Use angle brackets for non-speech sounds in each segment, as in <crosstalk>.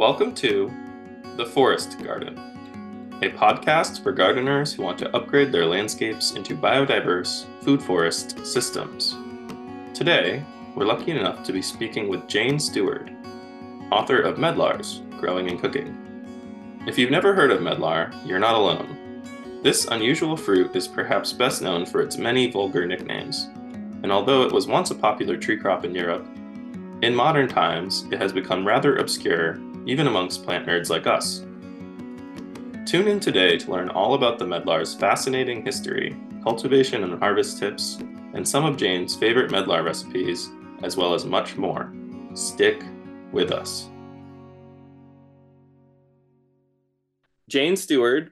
Welcome to The Forest Garden, a podcast for gardeners who want to upgrade their landscapes into biodiverse food forest systems. Today, we're lucky enough to be speaking with Jane Steward, author of Medlars Growing and Cooking. If you've never heard of medlar, you're not alone. This unusual fruit is perhaps best known for its many vulgar nicknames, and although it was once a popular tree crop in Europe, in modern times it has become rather obscure even amongst plant nerds like us. Tune in today to learn all about the medlar's fascinating history, cultivation and harvest tips, and some of Jane's favorite medlar recipes, as well as much more. Stick with us. Jane Steward,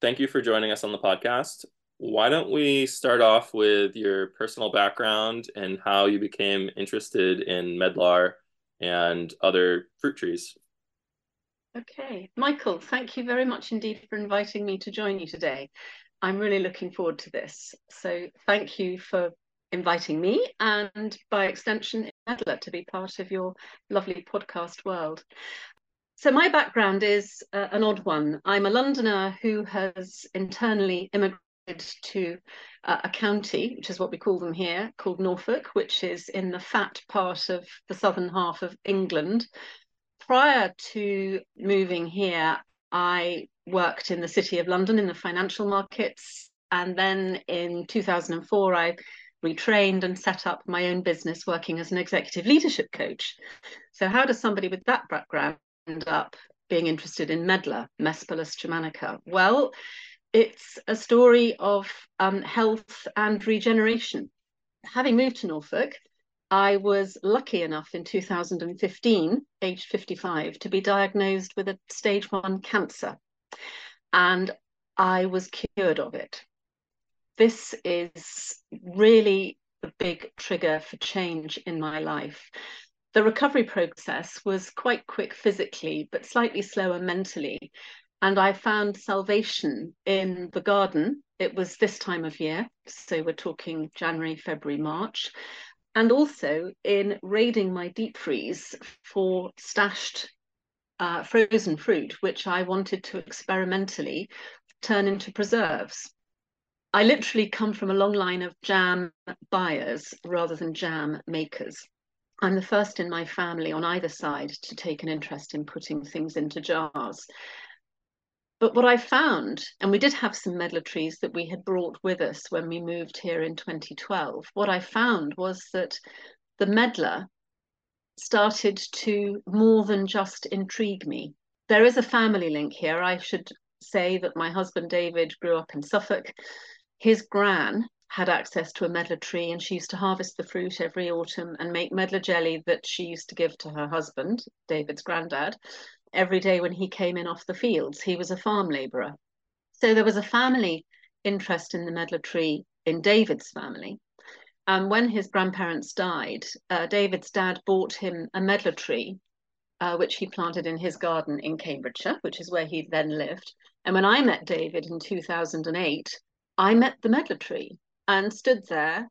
thank you for joining us on the podcast. Why don't we start off with your personal background and how you became interested in medlar and other fruit trees? Okay, Michael, thank you very much indeed for inviting me to join you today. I'm really looking forward to this. So thank you for inviting me and by extension Medlar to be part of your lovely podcast world. So my background is uh, an odd one. I'm a Londoner who has internally immigrated to uh, a county, which is what we call them here, called Norfolk, which is in the fat part of the southern half of England. Prior to moving here, I worked in the City of London in the financial markets. And then in 2004, I retrained and set up my own business working as an executive leadership coach. So, how does somebody with that background end up being interested in Medlar, Mespilus germanica? Well, it's a story of um, health and regeneration. Having moved to Norfolk, I was lucky enough in 2015, aged 55, to be diagnosed with a stage one cancer. And I was cured of it. This is really a big trigger for change in my life. The recovery process was quite quick physically, but slightly slower mentally. And I found salvation in the garden. It was this time of year. So we're talking January, February, March. And also in raiding my deep freeze for stashed uh, frozen fruit, which I wanted to experimentally turn into preserves. I literally come from a long line of jam buyers rather than jam makers. I'm the first in my family on either side to take an interest in putting things into jars. But what I found, and we did have some medlar trees that we had brought with us when we moved here in 2012, what I found was that the medlar started to more than just intrigue me. There is a family link here. I should say that my husband David grew up in Suffolk. His gran had access to a medlar tree and she used to harvest the fruit every autumn and make medlar jelly that she used to give to her husband, David's granddad, every day when he came in off the fields. He was a farm labourer. So there was a family interest in the medlar tree in David's family. And when his grandparents died, uh, David's dad bought him a medlar tree, uh, which he planted in his garden in Cambridgeshire, which is where he then lived. And when I met David in 2008, I met the medlar tree and stood there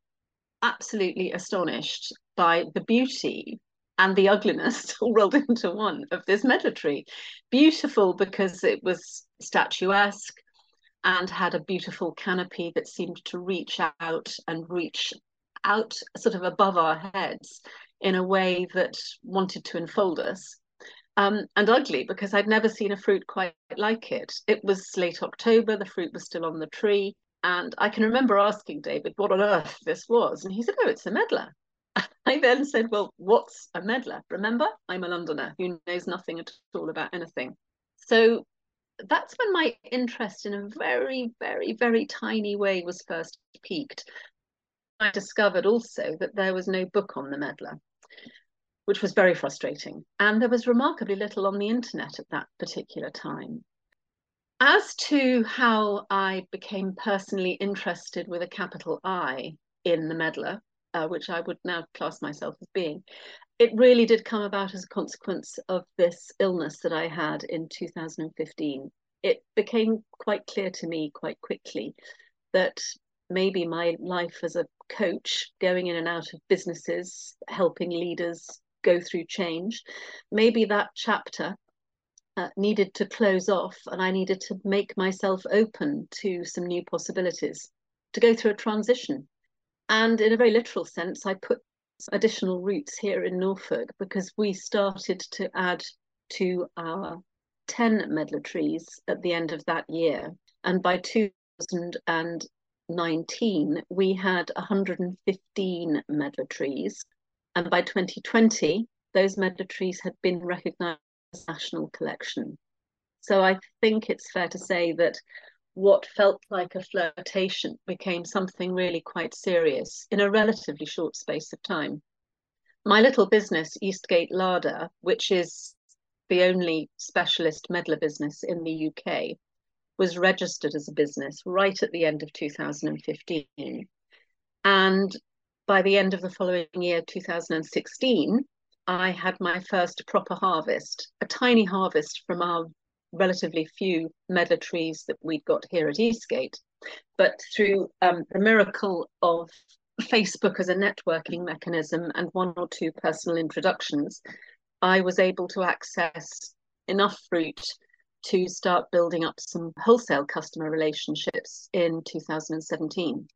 absolutely astonished by the beauty and the ugliness <laughs> all rolled into one of this medlar tree. Beautiful because it was statuesque and had a beautiful canopy that seemed to reach out and reach out sort of above our heads in a way that wanted to enfold us. Um, and ugly because I'd never seen a fruit quite like it. It was late October, the fruit was still on the tree. And I can remember asking David what on earth this was. And he said, Oh, it's a medlar. I then said, Well, what's a medlar? Remember, I'm a Londoner who knows nothing at all about anything. So that's when my interest in a very, very, very tiny way was first piqued. I discovered also that there was no book on the medlar, which was very frustrating. And there was remarkably little on the internet at that particular time. As to how I became personally interested with a capital I in the medlar, uh, which I would now class myself as being, it really did come about as a consequence of this illness that I had in 2015. It became quite clear to me quite quickly that maybe my life as a coach, going in and out of businesses, helping leaders go through change, maybe that chapter uh, needed to close off and I needed to make myself open to some new possibilities, to go through a transition. And in a very literal sense, I put additional roots here in Norfolk because we started to add to our 10 medlar trees at the end of that year. And by 2019, we had 115 medlar trees. And by 2020, those medlar trees had been recognized as national collection. So I think it's fair to say that what felt like a flirtation became something really quite serious in a relatively short space of time. My little business, Eastgate Larder, which is the only specialist medlar business in the UK, was registered as a business right at the end of 2015. And by the end of the following year, 2016, I had my first proper harvest, a tiny harvest from our relatively few medlar trees that we'd got here at Eastgate. But through um, the miracle of Facebook as a networking mechanism and one or two personal introductions, I was able to access enough fruit to start building up some wholesale customer relationships in 2017.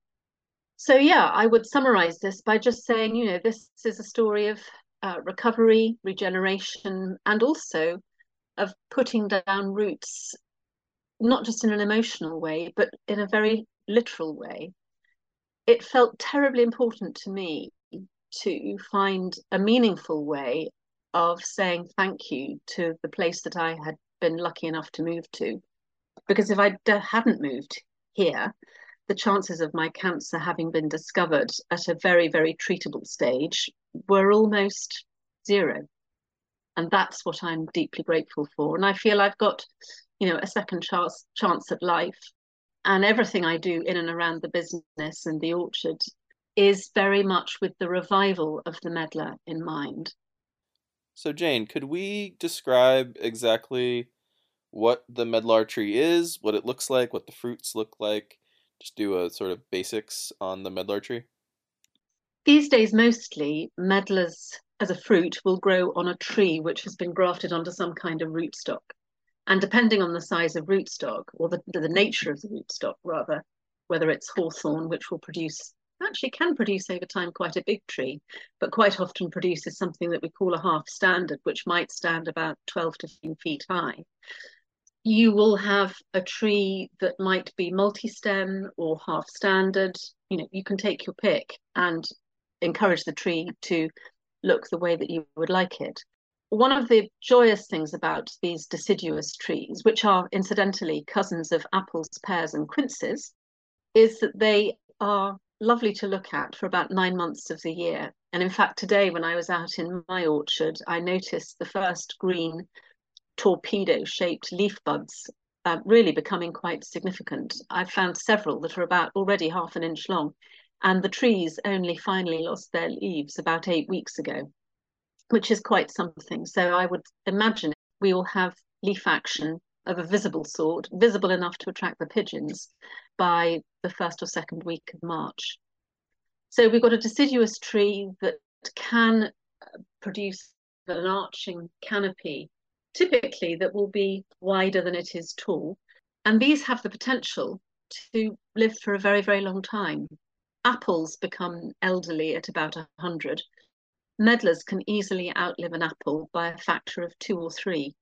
So, yeah, I would summarize this by just saying, you know, this is a story of uh, recovery, regeneration, and also of putting down roots, not just in an emotional way, but in a very literal way. It felt terribly important to me to find a meaningful way of saying thank you to the place that I had been lucky enough to move to. Because if I uh, hadn't moved here, the chances of my cancer having been discovered at a very, very treatable stage were almost zero. And that's what I'm deeply grateful for. And I feel I've got, you know, a second chance chance at life. And everything I do in and around the business and the orchard is very much with the revival of the medlar in mind. So, Jane, could we describe exactly what the medlar tree is, what it looks like, what the fruits look like? Just do a sort of basics on the medlar tree. These days, mostly medlars as a fruit will grow on a tree which has been grafted onto some kind of rootstock. And depending on the size of rootstock, or the, the nature of the rootstock rather, whether it's hawthorn, which will produce actually can produce over time quite a big tree, but quite often produces something that we call a half standard, which might stand about 12 to 15 feet high. You will have a tree that might be multi-stem or half standard. You know, you can take your pick and encourage the tree to look the way that you would like it. One of the joyous things about these deciduous trees, which are incidentally cousins of apples, pears, and quinces, is that they are lovely to look at for about nine months of the year. And in fact, today when I was out in my orchard, I noticed the first green torpedo shaped leaf buds uh, really becoming quite significant. I've found several that are about already half an inch long, and the trees only finally lost their leaves about eight weeks ago, which is quite something. So I would imagine we will have leaf action of a visible sort, visible enough to attract the pigeons by the first or second week of March. So we've got a deciduous tree that can uh, produce an arching canopy, typically that will be wider than it is tall. And these have the potential to live for a very, very long time. Apples become elderly at about 100. Medlars can easily outlive an apple by a factor of two or three.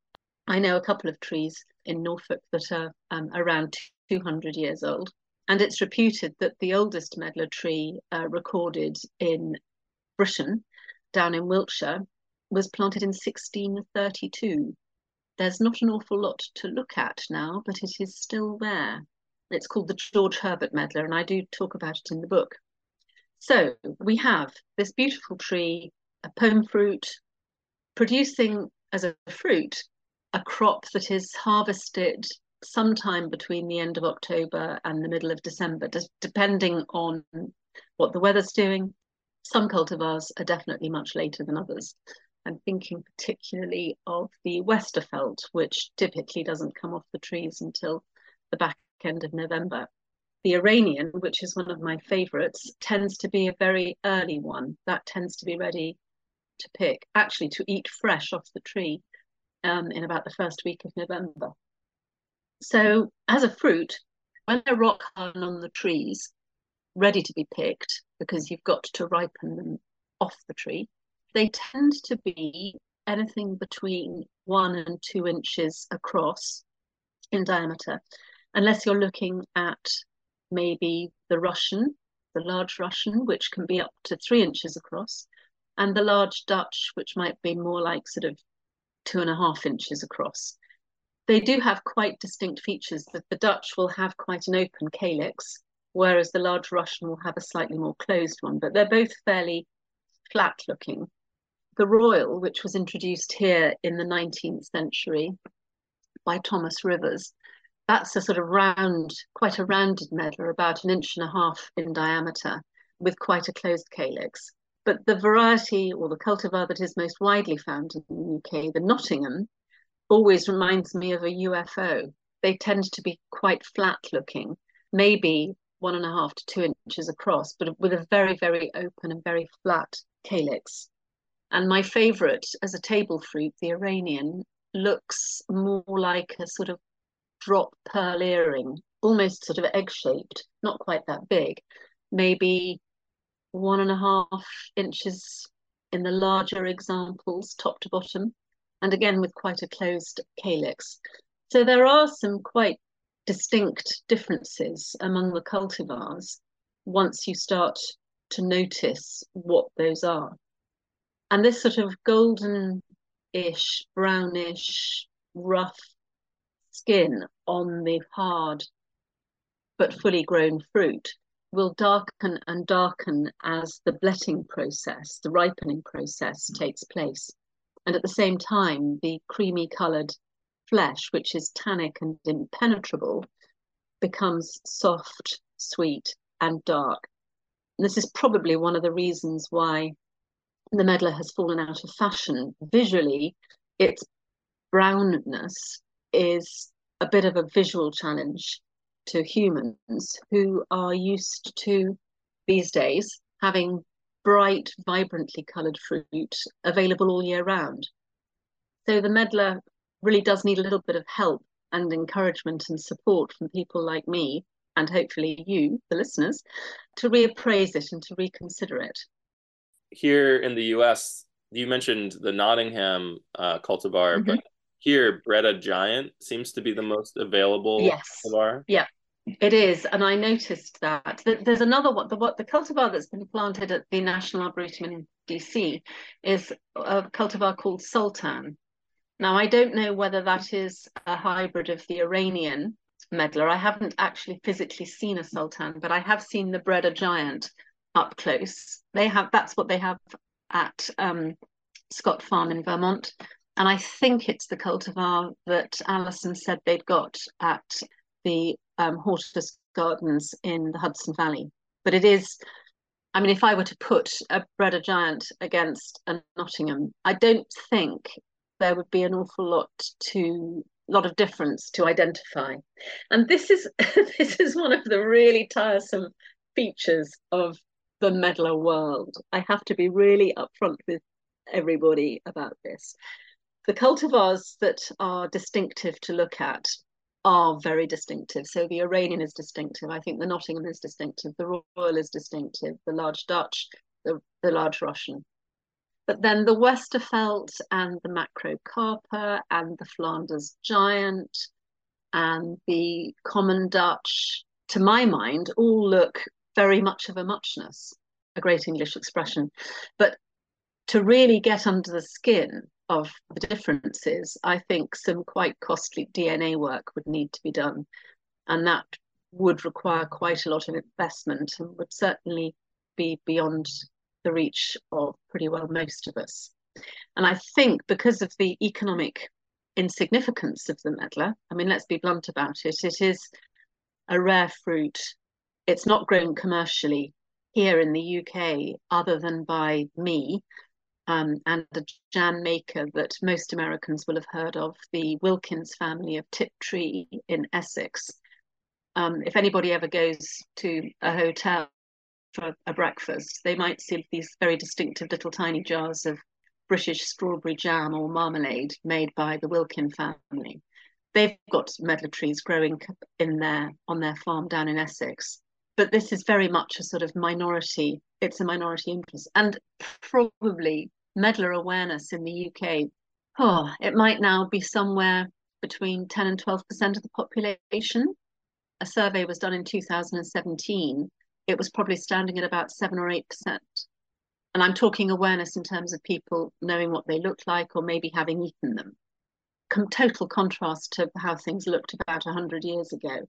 I know a couple of trees in Norfolk that are um, around 200 years old. And it's reputed that the oldest medlar tree uh, recorded in Britain, down in Wiltshire, was planted in 1632. There's not an awful lot to look at now, but it is still there. It's called the George Herbert medlar, and I do talk about it in the book. So we have this beautiful tree, a pome fruit, producing as a fruit a crop that is harvested sometime between the end of October and the middle of December, just depending on what the weather's doing. Some cultivars are definitely much later than others. I'm thinking particularly of the Westerveld, which typically doesn't come off the trees until the back end of November. The Iranian, which is one of my favourites, tends to be a very early one. That tends to be ready to pick, actually to eat fresh off the tree um, in about the first week of November. So, as a fruit, when they're rock hard on the trees, ready to be picked, because you've got to ripen them off the tree, they tend to be anything between one and two inches across in diameter, unless you're looking at maybe the Russian, the large Russian, which can be up to three inches across, and the large Dutch, which might be more like sort of two and a half inches across. They do have quite distinct features that the Dutch will have quite an open calyx, whereas the large Russian will have a slightly more closed one, but they're both fairly flat looking. The Royal, which was introduced here in the 19th century by Thomas Rivers, that's a sort of round, quite a rounded medlar, about an inch and a half in diameter, with quite a closed calyx. But the variety or the cultivar that is most widely found in the UK, the Nottingham, always reminds me of a UFO. They tend to be quite flat looking, maybe one and a half to two inches across, but with a very, very open and very flat calyx. And my favorite as a table fruit, the Iranian, looks more like a sort of drop pearl earring, almost sort of egg shaped, not quite that big, maybe one and a half inches in the larger examples, top to bottom, and again with quite a closed calyx. So there are some quite distinct differences among the cultivars once you start to notice what those are. And this sort of golden-ish, brownish, rough skin on the hard but fully grown fruit will darken and darken as the bletting process, the ripening process takes place. And at the same time, the creamy coloured flesh, which is tannic and impenetrable, becomes soft, sweet, and dark. And this is probably one of the reasons why the medlar has fallen out of fashion. Visually, its brownness is a bit of a visual challenge to humans who are used to these days having bright, vibrantly coloured fruit available all year round. So the medlar really does need a little bit of help and encouragement and support from people like me and hopefully you, the listeners, to reappraise it and to reconsider it. Here in the US, you mentioned the Nottingham uh, cultivar, mm-hmm. but here Breda Giant seems to be the most available yes. cultivar. Yeah, it is, and I noticed that. There's another one. The what the cultivar that's been planted at the National Arboretum in DC is a cultivar called Sultan. Now I don't know whether that is a hybrid of the Iranian medlar. I haven't actually physically seen a Sultan, but I have seen the Breda Giant up close. They have that's what they have at um, Scott Farm in Vermont. And I think it's the cultivar that Alison said they'd got at the um, Hortus Gardens in the Hudson Valley. But it is, I mean, if I were to put a Breda Giant against a Nottingham, I don't think there would be an awful lot to lot of difference to identify. And this is <laughs> this is one of the really tiresome features of the medlar world. I have to be really upfront with everybody about this. The cultivars that are distinctive to look at are very distinctive. So the Iranian is distinctive. I think the Nottingham is distinctive. The Royal is distinctive. The large Dutch, the, the large Russian. But then the Westerveld and the Macrocarpa and the Flanders Giant and the Common Dutch, to my mind, all look very much of a muchness, a great English expression. But to really get under the skin of the differences, I think some quite costly DNA work would need to be done. And that would require quite a lot of investment and would certainly be beyond the reach of pretty well most of us. And I think because of the economic insignificance of the medlar, I mean, let's be blunt about it, it is a rare fruit. It's not grown commercially here in the UK other than by me um, and a jam maker that most Americans will have heard of, the Wilkins family of Tiptree in Essex. Um, if anybody ever goes to a hotel for a breakfast, they might see these very distinctive little tiny jars of British strawberry jam or marmalade made by the Wilkin family. They've got medlar trees growing in there on their farm down in Essex. But this is very much a sort of minority, it's a minority interest. And probably medlar awareness in the UK, oh, it might now be somewhere between 10 and 12% of the population. A survey was done in 2017. It was probably standing at about 7 or 8%. And I'm talking awareness in terms of people knowing what they look like or maybe having eaten them. Com- total contrast to how things looked about 100 years ago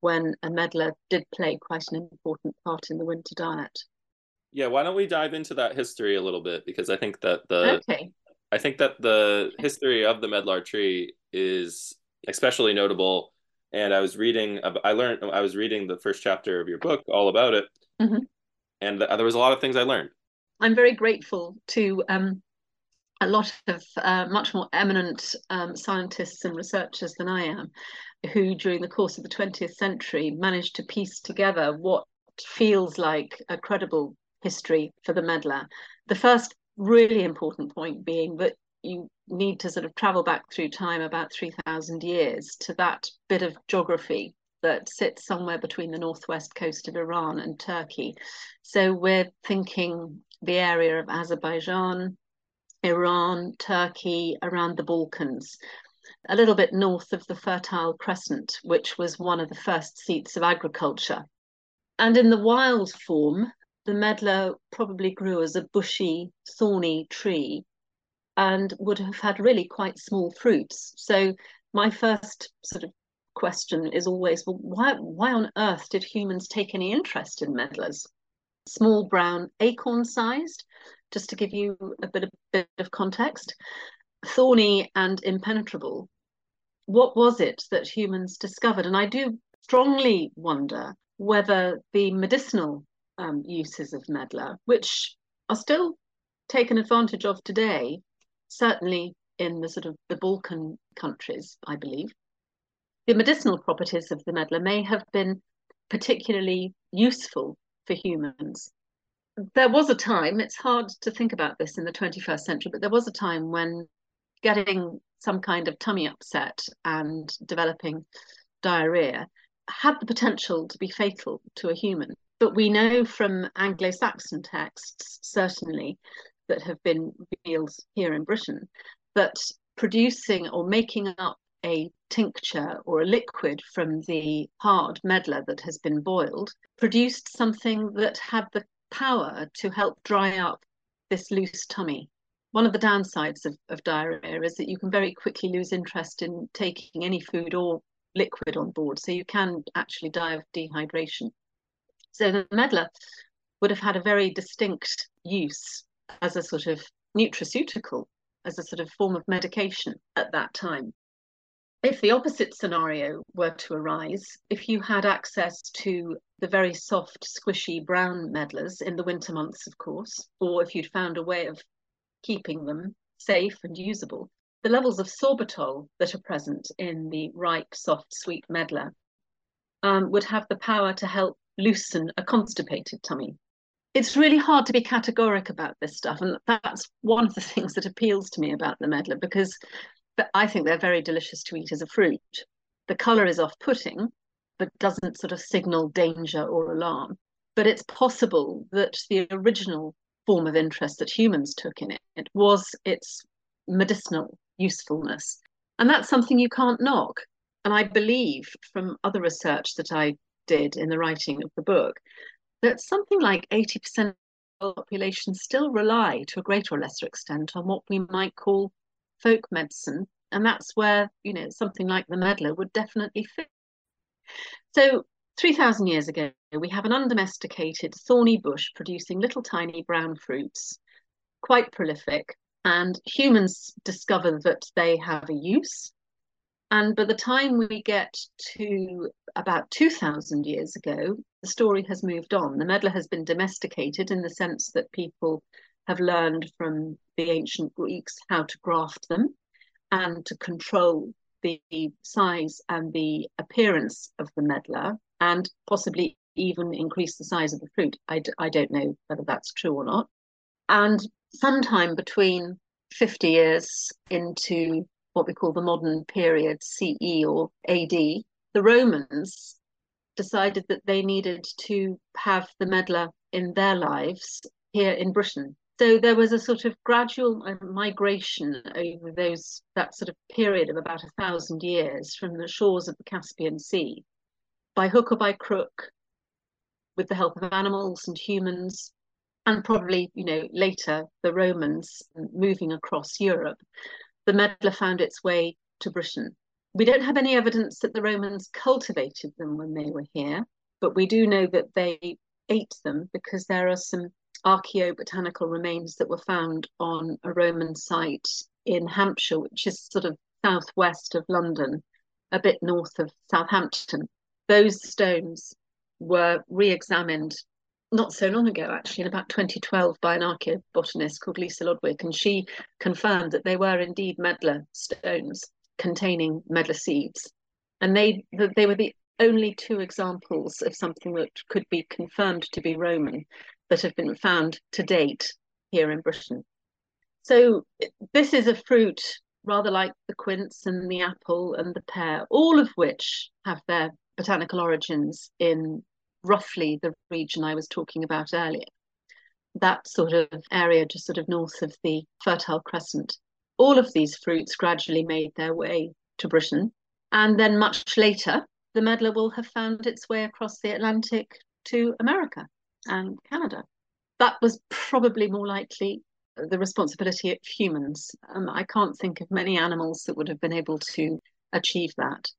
when a medlar did play quite an important part in the winter diet. Yeah, why don't we dive into that history a little bit because I think that the okay. I think that the history of the medlar tree is especially notable and I was reading I learned I was reading the first chapter of your book all about it. Mm-hmm. And there was a lot of things I learned. I'm very grateful to um, a lot of uh, much more eminent um, scientists and researchers than I am, who during the course of the 20th century managed to piece together what feels like a credible history for the medlar. The first really important point being that you need to sort of travel back through time about 3,000 years to that bit of geography that sits somewhere between the northwest coast of Iran and Turkey. So we're thinking the area of Azerbaijan, Iran, Turkey, around the Balkans, a little bit north of the Fertile Crescent, which was one of the first seats of agriculture. And in the wild form, the medlar probably grew as a bushy, thorny tree and would have had really quite small fruits. So my first sort of question is always, well, why why on earth did humans take any interest in medlars? Small brown acorn sized, just to give you a bit of bit of context, thorny and impenetrable. What was it that humans discovered? And I do strongly wonder whether the medicinal um, uses of medlar, which are still taken advantage of today, certainly in the sort of the Balkan countries, I believe. The medicinal properties of the medlar may have been particularly useful for humans. There was a time, it's hard to think about this in the 21st century, but there was a time when getting some kind of tummy upset and developing diarrhea had the potential to be fatal to a human. But we know from Anglo Saxon texts, certainly, that have been revealed here in Britain, that producing or making up a tincture or a liquid from the hard medlar that has been boiled produced something that had the power to help dry up this loose tummy. One of the downsides of, of diarrhea is that you can very quickly lose interest in taking any food or liquid on board, so you can actually die of dehydration. So the medlar would have had a very distinct use as a sort of nutraceutical, as a sort of form of medication at that time. If the opposite scenario were to arise, if you had access to the very soft, squishy brown medlars in the winter months, of course, or if you'd found a way of keeping them safe and usable, the levels of sorbitol that are present in the ripe, soft, sweet medlar um, would have the power to help loosen a constipated tummy. It's really hard to be categoric about this stuff, and that's one of the <laughs> things that appeals to me about the medlar because I think they're very delicious to eat as a fruit. The colour is off-putting, but doesn't sort of signal danger or alarm. But it's possible that the original form of interest that humans took in it, it was its medicinal usefulness. And that's something you can't knock. And I believe from other research that I did in the writing of the book that something like 80% of the population still rely to a greater or lesser extent on what we might call folk medicine. And that's where, you know, something like the medlar would definitely fit. So 3,000 years ago, we have an undomesticated thorny bush producing little tiny brown fruits, quite prolific. And humans discover that they have a use and by the time we get to about 2,000 years ago, the story has moved on. The medlar has been domesticated in the sense that people have learned from the ancient Greeks how to graft them and to control the size and the appearance of the medlar and possibly even increase the size of the fruit. I d- I don't know whether that's true or not. And sometime between 50 years into what we call the modern period, CE or AD, the Romans decided that they needed to have the medlar in their lives here in Britain. So there was a sort of gradual uh, migration over those that sort of period of about a thousand years from the shores of the Caspian Sea, by hook or by crook, with the help of animals and humans, and probably you know later the Romans moving across Europe, the medlar found its way to Britain. We don't have any evidence that the Romans cultivated them when they were here, but we do know that they ate them because there are some archaeobotanical remains that were found on a Roman site in Hampshire, which is sort of southwest of London, a bit north of Southampton. Those stones were re examined not so long ago, actually, in about 2012, by an archaeobotanist called Lisa Lodwick, and she confirmed that they were indeed medlar stones containing medlar seeds. And they, they were the only two examples of something that could be confirmed to be Roman that have been found to date here in Britain. So this is a fruit rather like the quince and the apple and the pear, all of which have their botanical origins in roughly the region I was talking about earlier. That sort of area just sort of north of the Fertile Crescent. All of these fruits gradually made their way to Britain. And then much later, the medlar will have found its way across the Atlantic to America and Canada. That was probably more likely the responsibility of humans. Um, I can't think of many animals that would have been able to achieve that.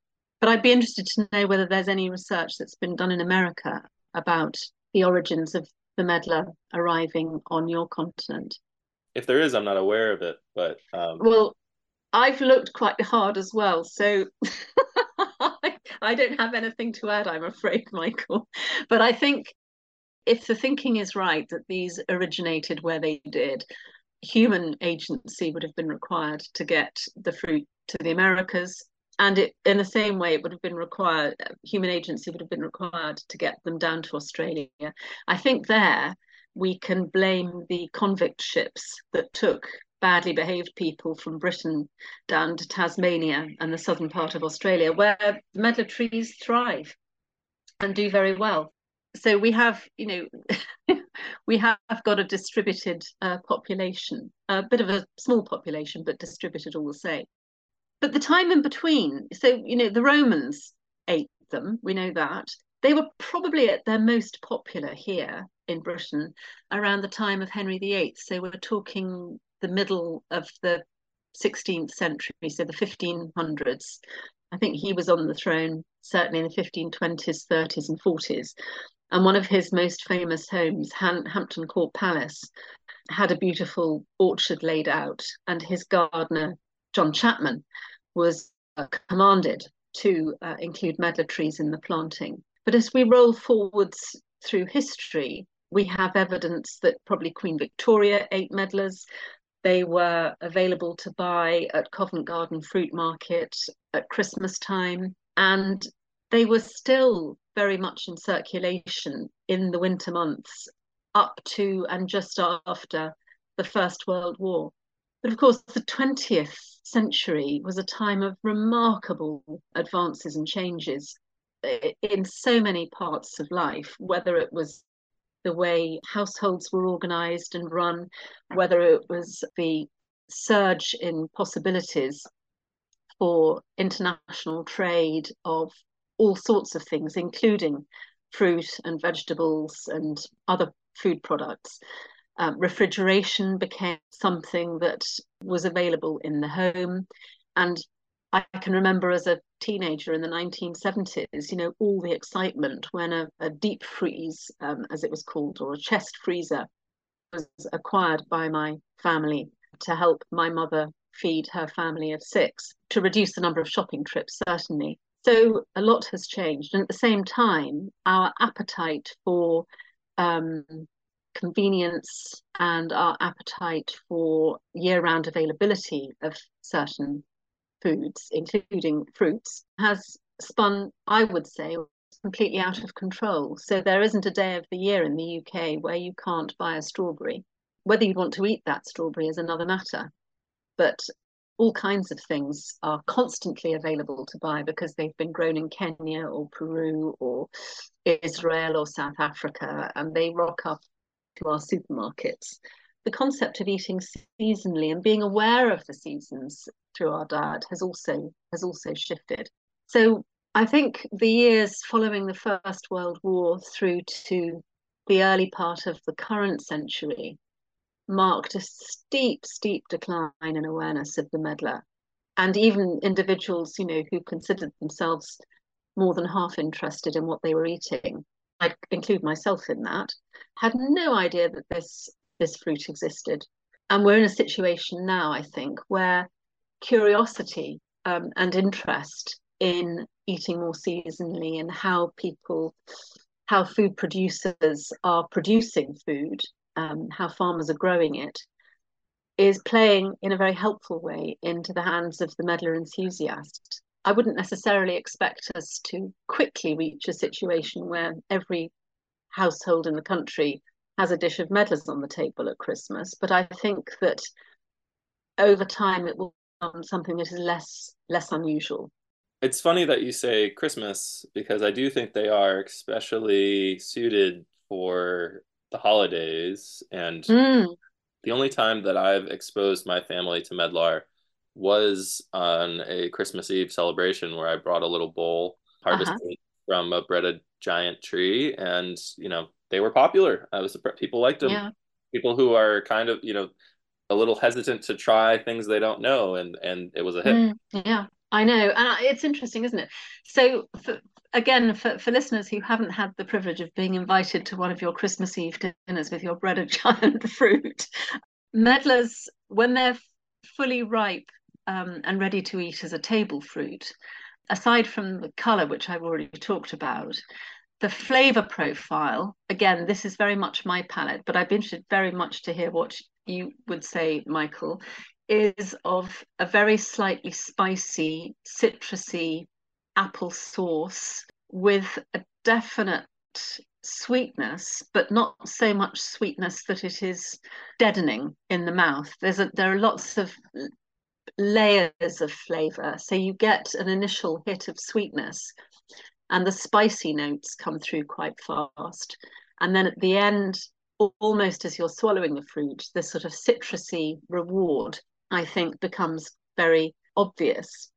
But I'd be interested to know whether there's any research that's been done in America about the origins of the medlar arriving on your continent. If there is, I'm not aware of it. But um... well, I've looked quite hard as well, so <laughs> I don't have anything to add, I'm afraid, Michael. But I think if the thinking is right that these originated where they did, human agency would have been required to get the fruit to the Americas. And it, in the same way, it would have been required, human agency would have been required to get them down to Australia. I think there we can blame the convict ships that took badly behaved people from Britain down to Tasmania and the southern part of Australia, where medlar trees thrive and do very well. So we have, you know, <laughs> we have got a distributed uh, population, a bit of a small population, but distributed all the same. But the time in between, so you know, the Romans ate them. We know that they were probably at their most popular here in Britain around the time of Henry VIII. So we're talking the middle of the 16th century, so the 1500s. I think he was on the throne certainly in the 1520s, 30s, and 40s. And one of his most famous homes, Hampton Court Palace, had a beautiful orchard laid out, and his gardener, John Chapman, was uh, commanded to uh, include medlar trees in the planting. But as we roll forwards through history, we have evidence that probably Queen Victoria ate medlars. They were available to buy at Covent Garden Fruit Market at Christmas time, and they were still very much in circulation in the winter months up to and just after the First World War. But of course, the 20th century was a time of remarkable advances and changes eh, in so many parts of life, whether it was the way households were organized and run, whether it was the surge in possibilities for international trade of all sorts of things, including fruit and vegetables and other food products. Um, refrigeration became something that was available in the home. And I can remember as a teenager in the 1970s, you know, all the excitement when a, a deep freeze, um, as it was called, or a chest freezer was acquired by my family to help my mother feed her family of six, to reduce the number of shopping trips, certainly. So a lot has changed. And at the same time, our appetite for um, convenience and our appetite for year round availability of certain foods, including fruits, has spun, I would say, completely out of control. So there isn't a day of the year in the UK where you can't buy a strawberry. Whether you want to eat that strawberry is another matter. but all kinds of things are constantly available to buy because they've been grown in Kenya or Peru or Israel or South Africa, and they rock up to our supermarkets. The concept of eating seasonally and being aware of the seasons through our diet has also has also shifted. So I think the years following the First World War through to the early part of the current century marked a steep, steep decline in awareness of the medlar. And even individuals, you know, who considered themselves more than half interested in what they were eating, I include myself in that, had no idea that this this fruit existed. And we're in a situation now, I think, where curiosity um, and interest in eating more seasonally and how people, how food producers are producing food, um, how farmers are growing it, is playing in a very helpful way into the hands of the medlar enthusiast. I wouldn't necessarily expect us to quickly reach a situation where every household in the country has a dish of medlars on the table at Christmas, but I think that over time it will become something that is less less unusual. It's funny that you say Christmas because I do think they are especially suited for the holidays. And mm. the only time that I've exposed my family to medlar was on a Christmas Eve celebration where I brought a little bowl harvested uh-huh. from a Breda giant tree, and you know they were popular. I was people liked them. Yeah. People who are kind of you know a little hesitant to try things they don't know, and and it was a hit. Mm, yeah, I know, and it's interesting, isn't it? So for, again, for, for listeners who haven't had the privilege of being invited to one of your Christmas Eve dinners with your Breda <laughs> giant fruit, medlars, when they're fully ripe um, and ready to eat as a table fruit, aside from the colour, which I've already talked about, the flavour profile, again, this is very much my palate, but I'd be interested very much to hear what you would say, Michael, is of a very slightly spicy, citrusy, apple sauce with a definite sweetness, but not so much sweetness that it is deadening in the mouth. There's a, there are lots of layers of flavor. So you get an initial hit of sweetness, and the spicy notes come through quite fast. And then at the end, almost as you're swallowing the fruit, this sort of citrusy reward, I think, becomes very obvious.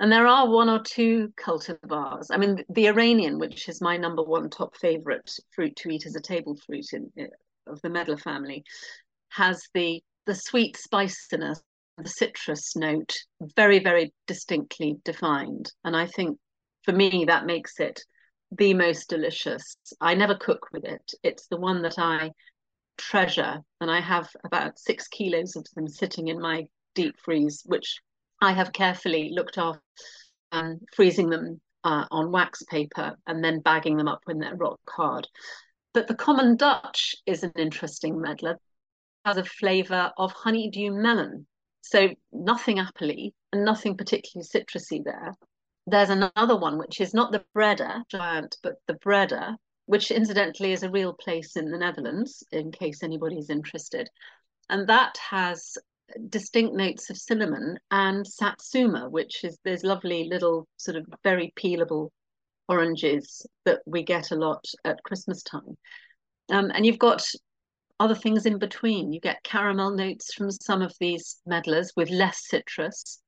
And there are one or two cultivars. I mean, the Iranian, which is my number one top favorite fruit to eat as a table fruit in, eh, of the medlar family, has the the sweet spiciness, the citrus note, very very distinctly defined. And I think for me that makes it the most delicious. I never cook with it. It's the one that I treasure, and I have about six kilos of them sitting in my deep freeze, which I have carefully looked after um, freezing them uh, on wax paper and then bagging them up when they're rock hard. But the common Dutch is an interesting medlar. It has a flavour of honeydew melon. So nothing appley and nothing particularly citrusy there. There's another one, which is not the Breda giant, but the Breda, which incidentally is a real place in the Netherlands, in case anybody's interested. And that has distinct notes of cinnamon and satsuma, which is those lovely little sort of very peelable oranges that we get a lot at Christmas time. Um, and you've got other things in between. You get caramel notes from some of these medlars with less citrus.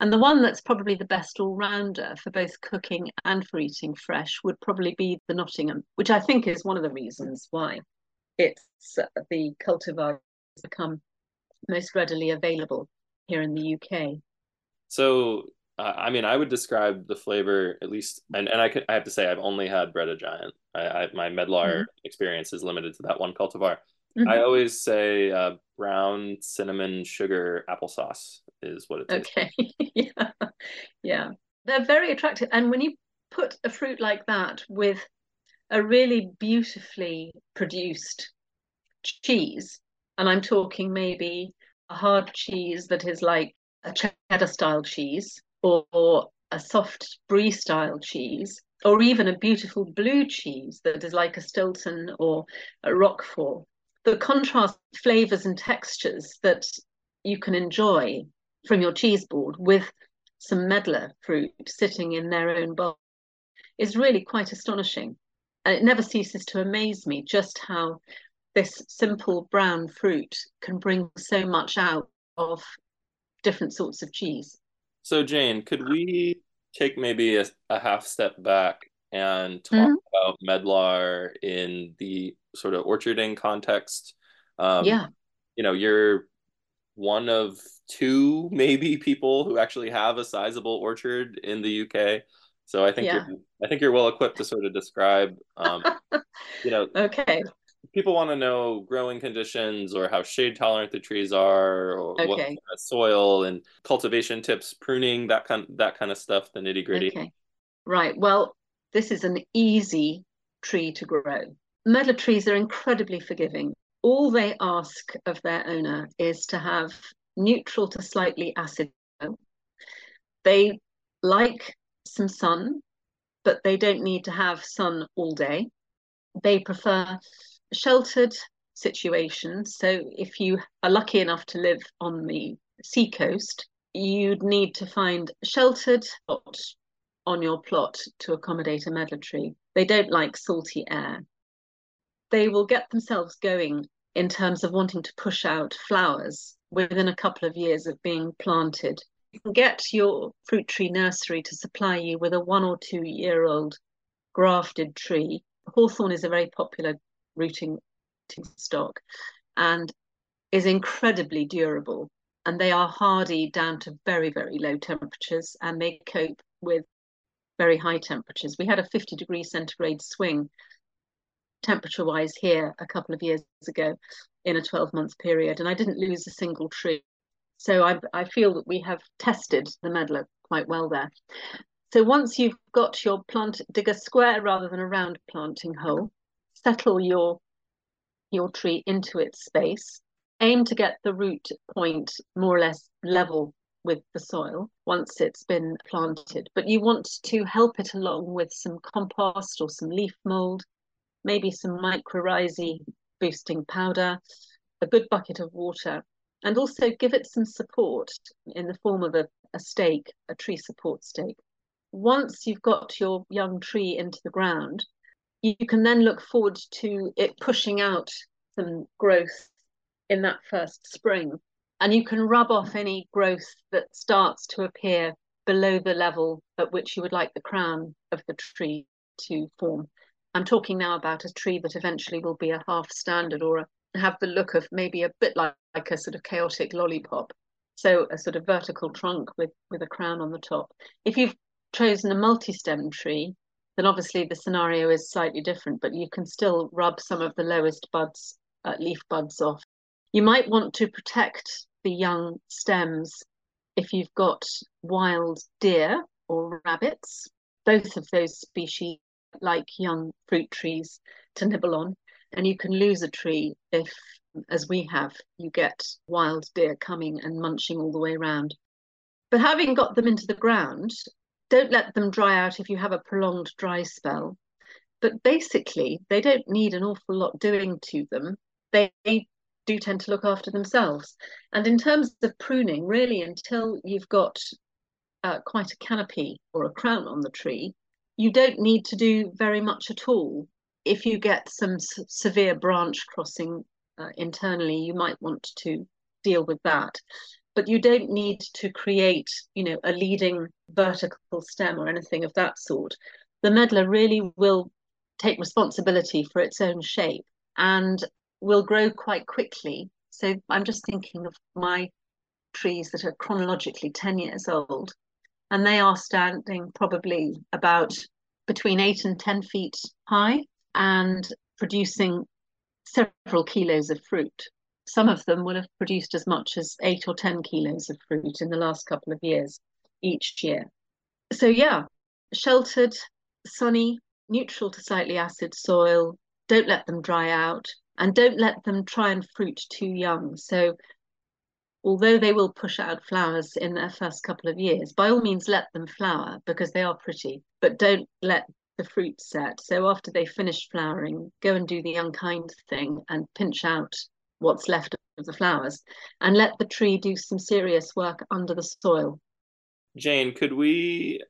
And the one that's probably the best all rounder for both cooking and for eating fresh would probably be the Nottingham, which I think is one of the reasons why it's uh, the cultivar has become most readily available here in the UK. So, uh, I mean, I would describe the flavor at least, and, and I could I have to say I've only had Breda Giant. I, I my Medlar mm-hmm. experience is limited to that one cultivar. Mm-hmm. I always say uh, brown cinnamon sugar applesauce is what it is. Okay, <laughs> yeah, yeah, they're very attractive, and when you put a fruit like that with a really beautifully produced cheese and I'm talking maybe a hard cheese that is like a cheddar style cheese or, or a soft brie style cheese or even a beautiful blue cheese that is like a Stilton or a Roquefort. The contrast flavors and textures that you can enjoy from your cheese board with some medlar fruit sitting in their own bowl is really quite astonishing. And it never ceases to amaze me just how this simple brown fruit can bring so much out of different sorts of cheese. So, Jane, could we take maybe a, a half step back and talk mm-hmm. about medlar in the sort of orcharding context? Um, yeah. You know, you're one of two maybe people who actually have a sizable orchard in the UK. So I think yeah. you're I think you're well equipped to sort of describe um, <laughs> you know okay people want to know growing conditions or how shade tolerant the trees are or okay. what kind of soil and cultivation tips pruning that kind that kind of stuff the nitty gritty okay. Right. Well this is an easy tree to grow. Medlar trees are incredibly forgiving. All they ask of their owner is to have neutral to slightly acid they like some sun but they don't need to have sun all day. They prefer sheltered situations. So if you are lucky enough to live on the seacoast, you'd need to find sheltered spot on your plot to accommodate a medlar tree. They don't like salty air. They will get themselves going in terms of wanting to push out flowers within a couple of years of being planted. You can get your fruit tree nursery to supply you with a one or two year old grafted tree. Hawthorn is a very popular rooting stock and is incredibly durable. And they are hardy down to very, very low temperatures and they cope with very high temperatures. We had a 50 degree centigrade swing temperature wise here a couple of years ago in a 12 month period, and I didn't lose a single tree. So I, I feel that we have tested the medlar quite well there. So once you've got your plant, dig a square rather than a round planting hole, settle your your tree into its space. Aim to get the root point more or less level with the soil once it's been planted. But you want to help it along with some compost or some leaf mold maybe some mycorrhizae boosting powder a good bucket of water and also give it some support in the form of a, a stake a tree support stake. Once you've got your young tree into the ground you can then look forward to it pushing out some growth in that first spring. And you can rub off any growth that starts to appear below the level at which you would like the crown of the tree to form. I'm talking now about a tree that eventually will be a half standard or a, have the look of maybe a bit like, like a sort of chaotic lollipop. So a sort of vertical trunk with, with a crown on the top. If you've chosen a multi-stem tree, then obviously the scenario is slightly different, but you can still rub some of the lowest buds, uh, leaf buds off. You might want to protect the young stems if you've got wild deer or rabbits. Both of those species like young fruit trees to nibble on. And you can lose a tree if, as we have, you get wild deer coming and munching all the way around. But having got them into the ground, don't let them dry out if you have a prolonged dry spell. But basically, they don't need an awful lot doing to them. They do tend to look after themselves. And in terms of pruning, really, until you've got uh, quite a canopy or a crown on the tree, you don't need to do very much at all. If you get some severe branch crossing uh, internally, you might want to deal with that but you don't need to create, you know, a leading vertical stem or anything of that sort. The medlar really will take responsibility for its own shape and will grow quite quickly. So I'm just thinking of my trees that are chronologically 10 years old, and they are standing probably about between eight and 10 feet high and producing several kilos of fruit some of them will have produced as much as eight or 10 kilos of fruit in the last couple of years each year. So, yeah, sheltered, sunny, neutral to slightly acid soil. Don't let them dry out and don't let them try and fruit too young. So, although they will push out flowers in their first couple of years, by all means let them flower because they are pretty, but don't let the fruit set. So, after they finish flowering, go and do the unkind thing and pinch out what's left of the flowers and let the tree do some serious work under the soil. Jane, could we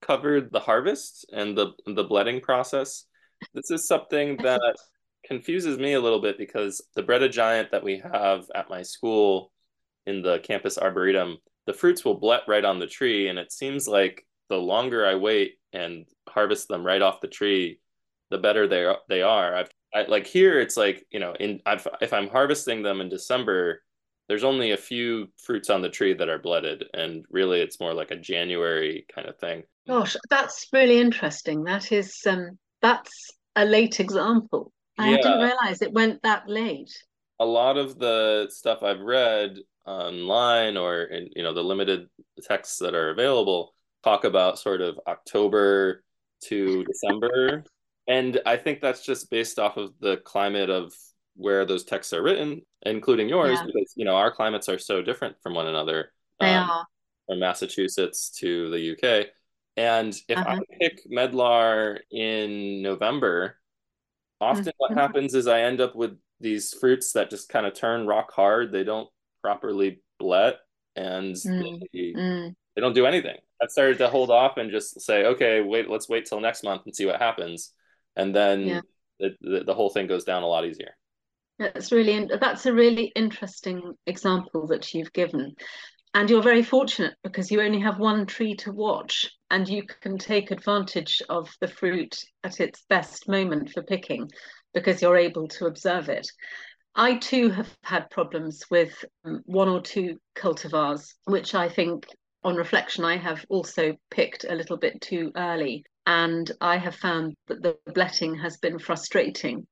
cover the harvest and the the bletting process? This is something <laughs> that confuses me a little bit because the Breda giant that we have at my school in the campus arboretum, the fruits will blet right on the tree, and it seems like the longer I wait and harvest them right off the tree, the better they are. They are. I've I, like here, it's like you know, in I've, if I'm harvesting them in December, there's only a few fruits on the tree that are bletted, and really, it's more like a January kind of thing. Gosh, that's really interesting. That is um, that's a late example. I yeah. didn't realize it went that late. A lot of the stuff I've read online or in you know the limited texts that are available talk about sort of October to December. And I think that's just based off of the climate of where those texts are written, including yours, yeah. because you know our climates are so different from one another. They um, are. From Massachusetts to the UK. And if uh-huh. I pick medlar in November, often mm-hmm. what happens is I end up with these fruits that just kind of turn rock hard. They don't properly blet and mm. They, mm. they don't do anything. I've started to hold off and just say, okay, wait, let's wait till next month and see what happens. And then yeah. the, the, the whole thing goes down a lot easier. That's really that's a really interesting example that you've given. And you're very fortunate because you only have one tree to watch and you can take advantage of the fruit at its best moment for picking because you're able to observe it. I too have had problems with um, one or two cultivars, which I think, on reflection, I have also picked a little bit too early. And I have found that the bletting has been frustrating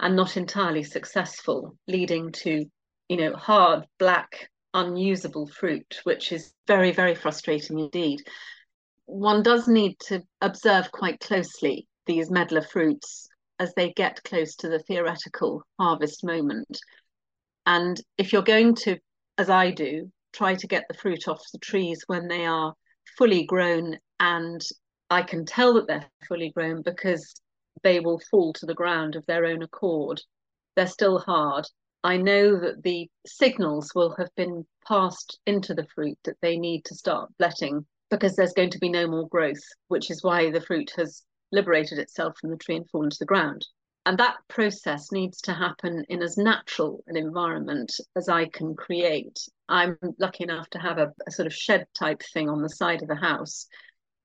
and not entirely successful, leading to, you know, hard, black, unusable fruit, which is very, very frustrating indeed. One does need to observe quite closely these medlar fruits as they get close to the theoretical harvest moment. And if you're going to, as I do, try to get the fruit off the trees when they are fully grown, and I can tell that they're fully grown because they will fall to the ground of their own accord. They're still hard. I know that the signals will have been passed into the fruit that they need to start letting because there's going to be no more growth, which is why the fruit has liberated itself from the tree and fallen to the ground. And that process needs to happen in as natural an environment as I can create. I'm lucky enough to have a, a sort of shed type thing on the side of the house,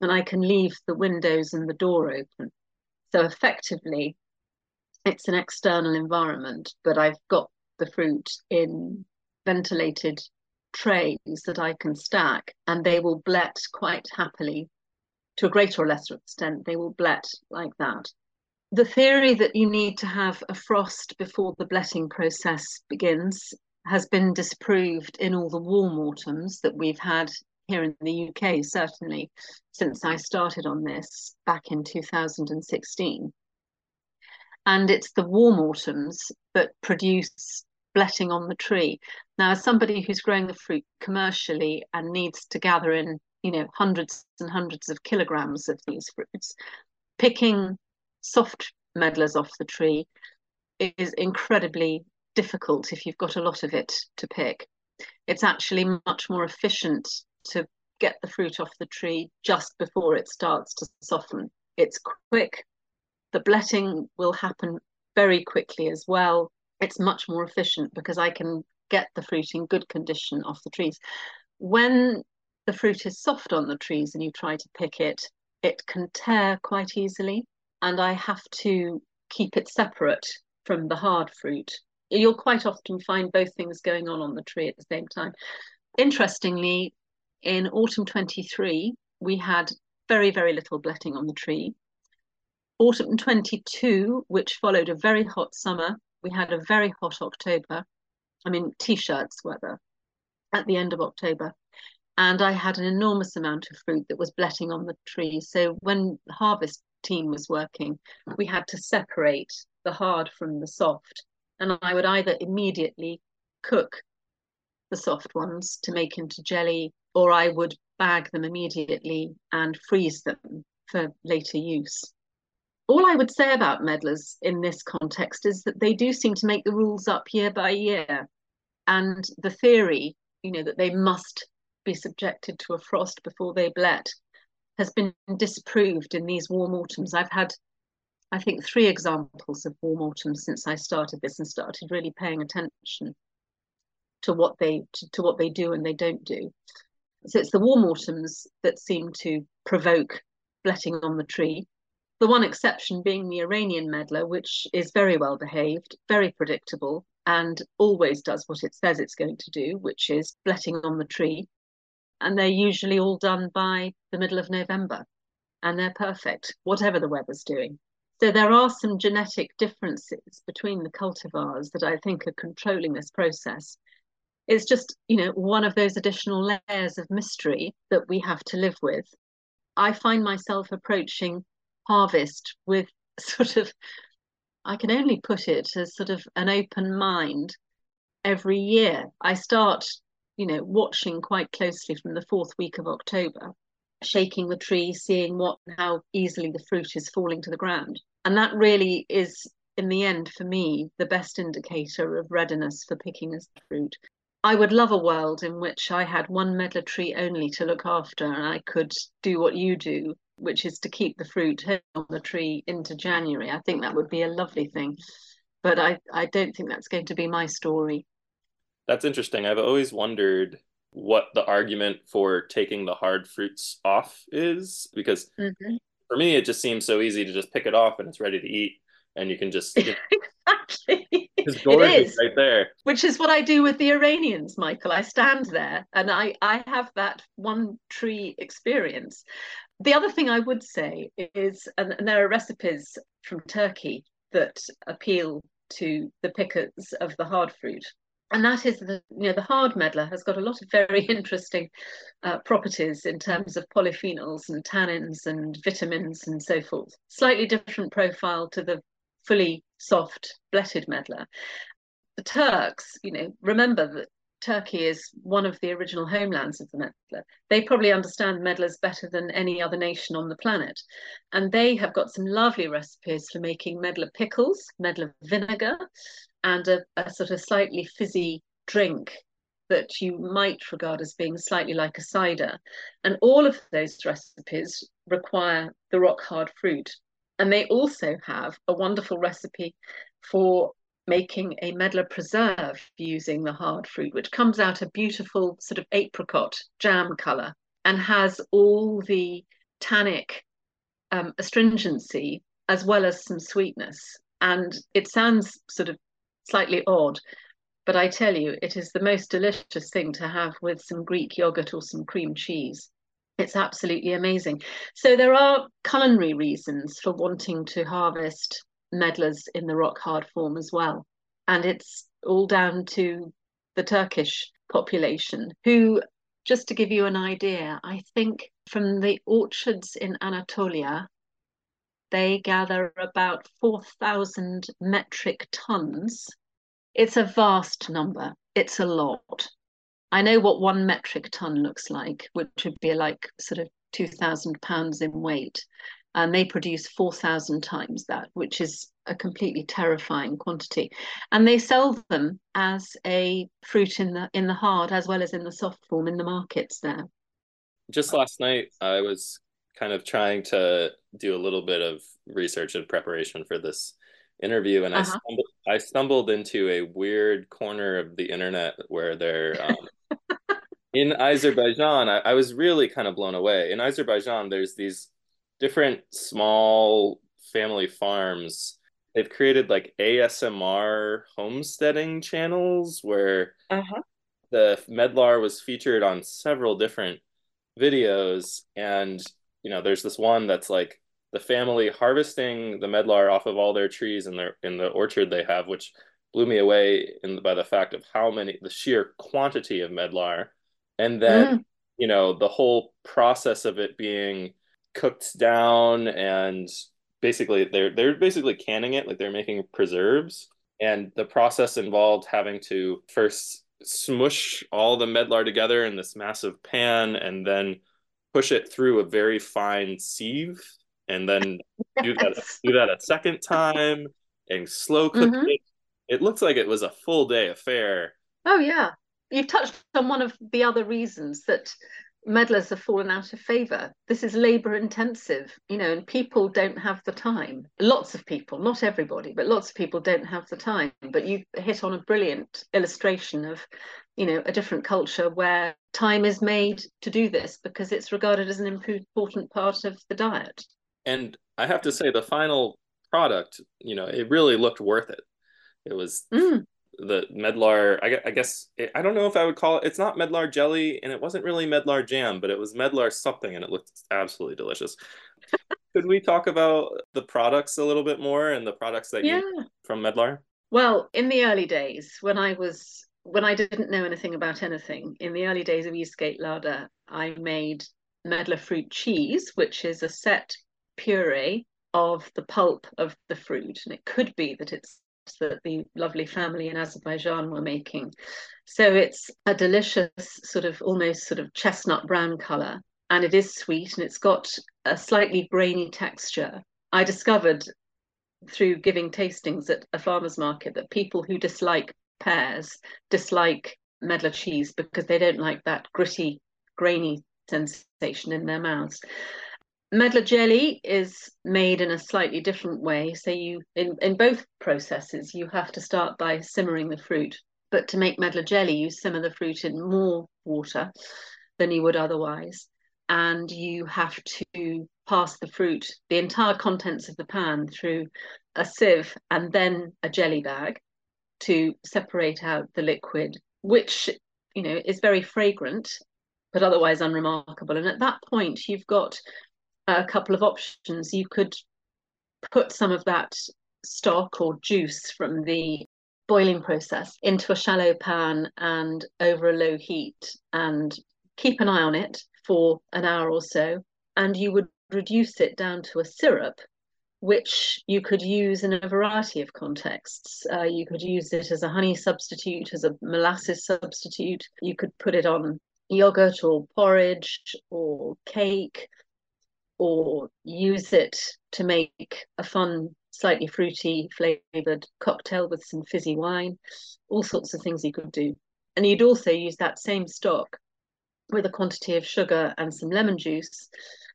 and I can leave the windows and the door open. So effectively, it's an external environment, but I've got the fruit in ventilated trays that I can stack, and they will blet quite happily. To a greater or lesser extent, they will blet like that. The theory that you need to have a frost before the bletting process begins has been disproved in all the warm autumns that we've had here in the UK, certainly since I started on this back in 2016. And it's the warm autumns that produce bletting on the tree. Now, as somebody who's growing the fruit commercially and needs to gather in, you know, hundreds and hundreds of kilograms of these fruits, picking soft medlars off the tree is incredibly difficult if you've got a lot of it to pick. It's actually much more efficient to get the fruit off the tree just before it starts to soften. It's quick. The bletting will happen very quickly as well. It's much more efficient because I can get the fruit in good condition off the trees. When the fruit is soft on the trees and you try to pick it, it can tear quite easily. And I have to keep it separate from the hard fruit. You'll quite often find both things going on on the tree at the same time. Interestingly, in autumn 23, we had very, very little bletting on the tree. Autumn 22, which followed a very hot summer, we had a very hot October. I mean, t shirts weather at the end of October. And I had an enormous amount of fruit that was bletting on the tree. So when the harvest team was working, we had to separate the hard from the soft. And I would either immediately cook the soft ones to make into jelly or I would bag them immediately and freeze them for later use. All I would say about medlars in this context is that they do seem to make the rules up year by year. And the theory, you know, that they must be subjected to a frost before they blet has been disproved in these warm autumns. I've had, I think, three examples of warm autumns since I started this and started really paying attention to what they to, to what they do and they don't do. So it's the warm autumns that seem to provoke bletting on the tree. The one exception being the Iranian medlar, which is very well behaved, very predictable, and always does what it says it's going to do, which is bletting on the tree. And they're usually all done by the middle of November, and they're perfect, whatever the weather's doing. So there are some genetic differences between the cultivars that I think are controlling this process. It's just, you know, one of those additional layers of mystery that we have to live with. I find myself approaching harvest with <laughs> sort of I can only put it as sort of an open mind every year. I start, you know, watching quite closely from the fourth week of October, shaking the tree, seeing what how easily the fruit is falling to the ground. And that really is in the end for me the best indicator of readiness for picking as fruit. I would love a world in which I had one medlar tree only to look after and I could do what you do which is to keep the fruit on the tree into January. I think that would be a lovely thing. But I, I don't think that's going to be my story. That's interesting. I've always wondered what the argument for taking the hard fruits off is because mm-hmm. for me it just seems so easy to just pick it off and it's ready to eat and you can just you know, <laughs> exactly <laughs> it is. right there. Which is what i do with the iranians michael. I stand there and i i have that one tree experience. The other thing I would say is, and, and there are recipes from Turkey that appeal to the pickers of the hard fruit. And that is the you know the hard medlar has got a lot of very <laughs> interesting uh, properties in terms of polyphenols and tannins and vitamins and so forth. Slightly different profile to the fully soft bletted medlar the turks you know remember that Turkey is one of the original homelands of the medlar. They probably understand medlars better than any other nation on the planet. And they have got some lovely recipes for making medlar pickles, medlar vinegar, and a, a sort of slightly fizzy drink that you might regard as being slightly like a cider. And all of those recipes require the rock hard fruit. And they also have a wonderful recipe for making a medlar preserve using the hard fruit, which comes out a beautiful sort of apricot jam colour and has all the tannic um, astringency as well as some sweetness. And it sounds sort of slightly odd, but I tell you, it is the most delicious thing to have with some Greek yogurt or some cream cheese. It's absolutely amazing. So there are culinary reasons for wanting to harvest medlars in the rock hard form as well. And it's all down to the Turkish population, who, just to give you an idea, I think from the orchards in Anatolia, they gather about 4,000 metric tons. It's a vast number, it's a lot. I know what one metric ton looks like, which would be like sort of 2,000 pounds in weight and they produce 4,000 times that, which is a completely terrifying quantity. And they sell them as a fruit in the in the hard as well as in the soft form in the markets there. Just last night, I was kind of trying to do a little bit of research and preparation for this interview, and uh-huh. I stumbled, I stumbled into a weird corner of the internet where they're. Um, in Azerbaijan, I, I was really kind of blown away. In Azerbaijan, there's these different small family farms they've created like asmr homesteading channels where uh-huh. the medlar was featured on several different videos and you know there's this one that's like the family harvesting the medlar off of all their trees in their in the orchard they have which blew me away in by the fact of how many the sheer quantity of medlar and then mm. you know the whole process of it being cooked down and basically they're they're basically canning it like they're making preserves. And the process involved having to first smush all the medlar together in this massive pan and then push it through a very fine sieve and then <laughs> do that do that a second time and slow cook mm-hmm. it. It looks like it was a full day affair. Oh yeah, you've touched on one of the other reasons that medlars have fallen out of favor. This is labor intensive, you know, and people don't have the time. Lots of people, not everybody, but lots of people don't have the time. But you hit on a brilliant illustration of, you know, a different culture where time is made to do this because it's regarded as an important part of the diet. And I have to say, the final product, you know, it really looked worth it. It was mm the medlar I, I guess it, i don't know if i would call it it's not medlar jelly and it wasn't really medlar jam but it was medlar something and it looked absolutely delicious <laughs> could we talk about the products a little bit more and the products that yeah. you from medlar well in the early days when i was when i didn't know anything about anything in the early days of eastgate larder i made medlar fruit cheese which is a set puree of the pulp of the fruit and it could be that it's that the lovely family in Azerbaijan were making. So it's a delicious sort of almost sort of chestnut brown color and it is sweet and it's got a slightly grainy texture. I discovered through giving tastings at a farmer's market that people who dislike pears dislike medlar cheese because they don't like that gritty, grainy sensation in their mouths. Medlar jelly is made in a slightly different way. So you in, in both processes, you have to start by simmering the fruit. But to make medlar jelly, you simmer the fruit in more water than you would otherwise. And you have to pass the fruit, the entire contents of the pan, through a sieve and then a jelly bag to separate out the liquid, which you know is very fragrant but otherwise unremarkable. And at that point, you've got a couple of options. You could put some of that stock or juice from the boiling process into a shallow pan and over a low heat and keep an eye on it for an hour or so. And you would reduce it down to a syrup, which you could use in a variety of contexts. Uh, you could use it as a honey substitute, as a molasses substitute. You could put it on yogurt or porridge or cake or use it to make a fun, slightly fruity flavored cocktail with some fizzy wine, all sorts of things you could do. And you'd also use that same stock with a quantity of sugar and some lemon juice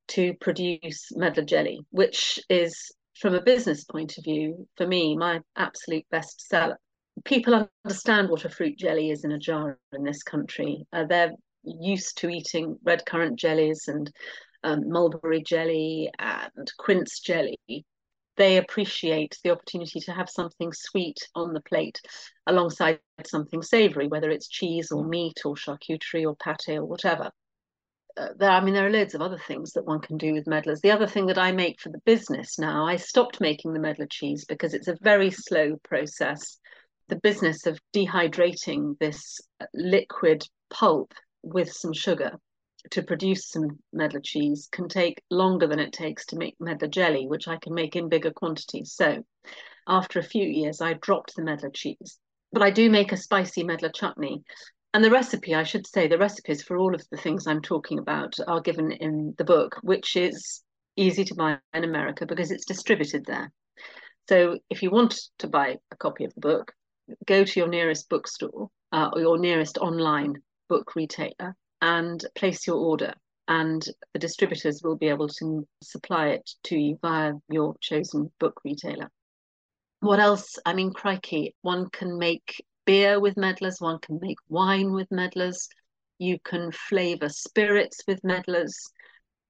to produce medlar jelly, which is, from a business point of view, for me, my absolute best seller. People understand what a fruit jelly is in a jar in this country. Uh, they're used to eating red currant jellies and um, mulberry jelly and quince jelly, they appreciate the opportunity to have something sweet on the plate alongside something savory, whether it's cheese or meat or charcuterie or pate or whatever. Uh, there, I mean, there are loads of other things that one can do with medlars. The other thing that I make for the business now, I stopped making the medlar cheese because it's a very slow process. The business of dehydrating this liquid pulp with some sugar to produce some medlar cheese can take longer than it takes to make medlar jelly, which I can make in bigger quantities. So after a few years, I dropped the medlar cheese. But I do make a spicy medlar chutney. And the recipe, I should say, the recipes for all of the things I'm talking about are given in the book, which is easy to buy in America because it's distributed there. So if you want to buy a copy of the book, go to your nearest bookstore uh, or your nearest online book retailer and place your order and the distributors will be able to supply it to you via your chosen book retailer. What else? I mean, crikey, one can make beer with medlars, one can make wine with medlars, you can flavour spirits with medlars.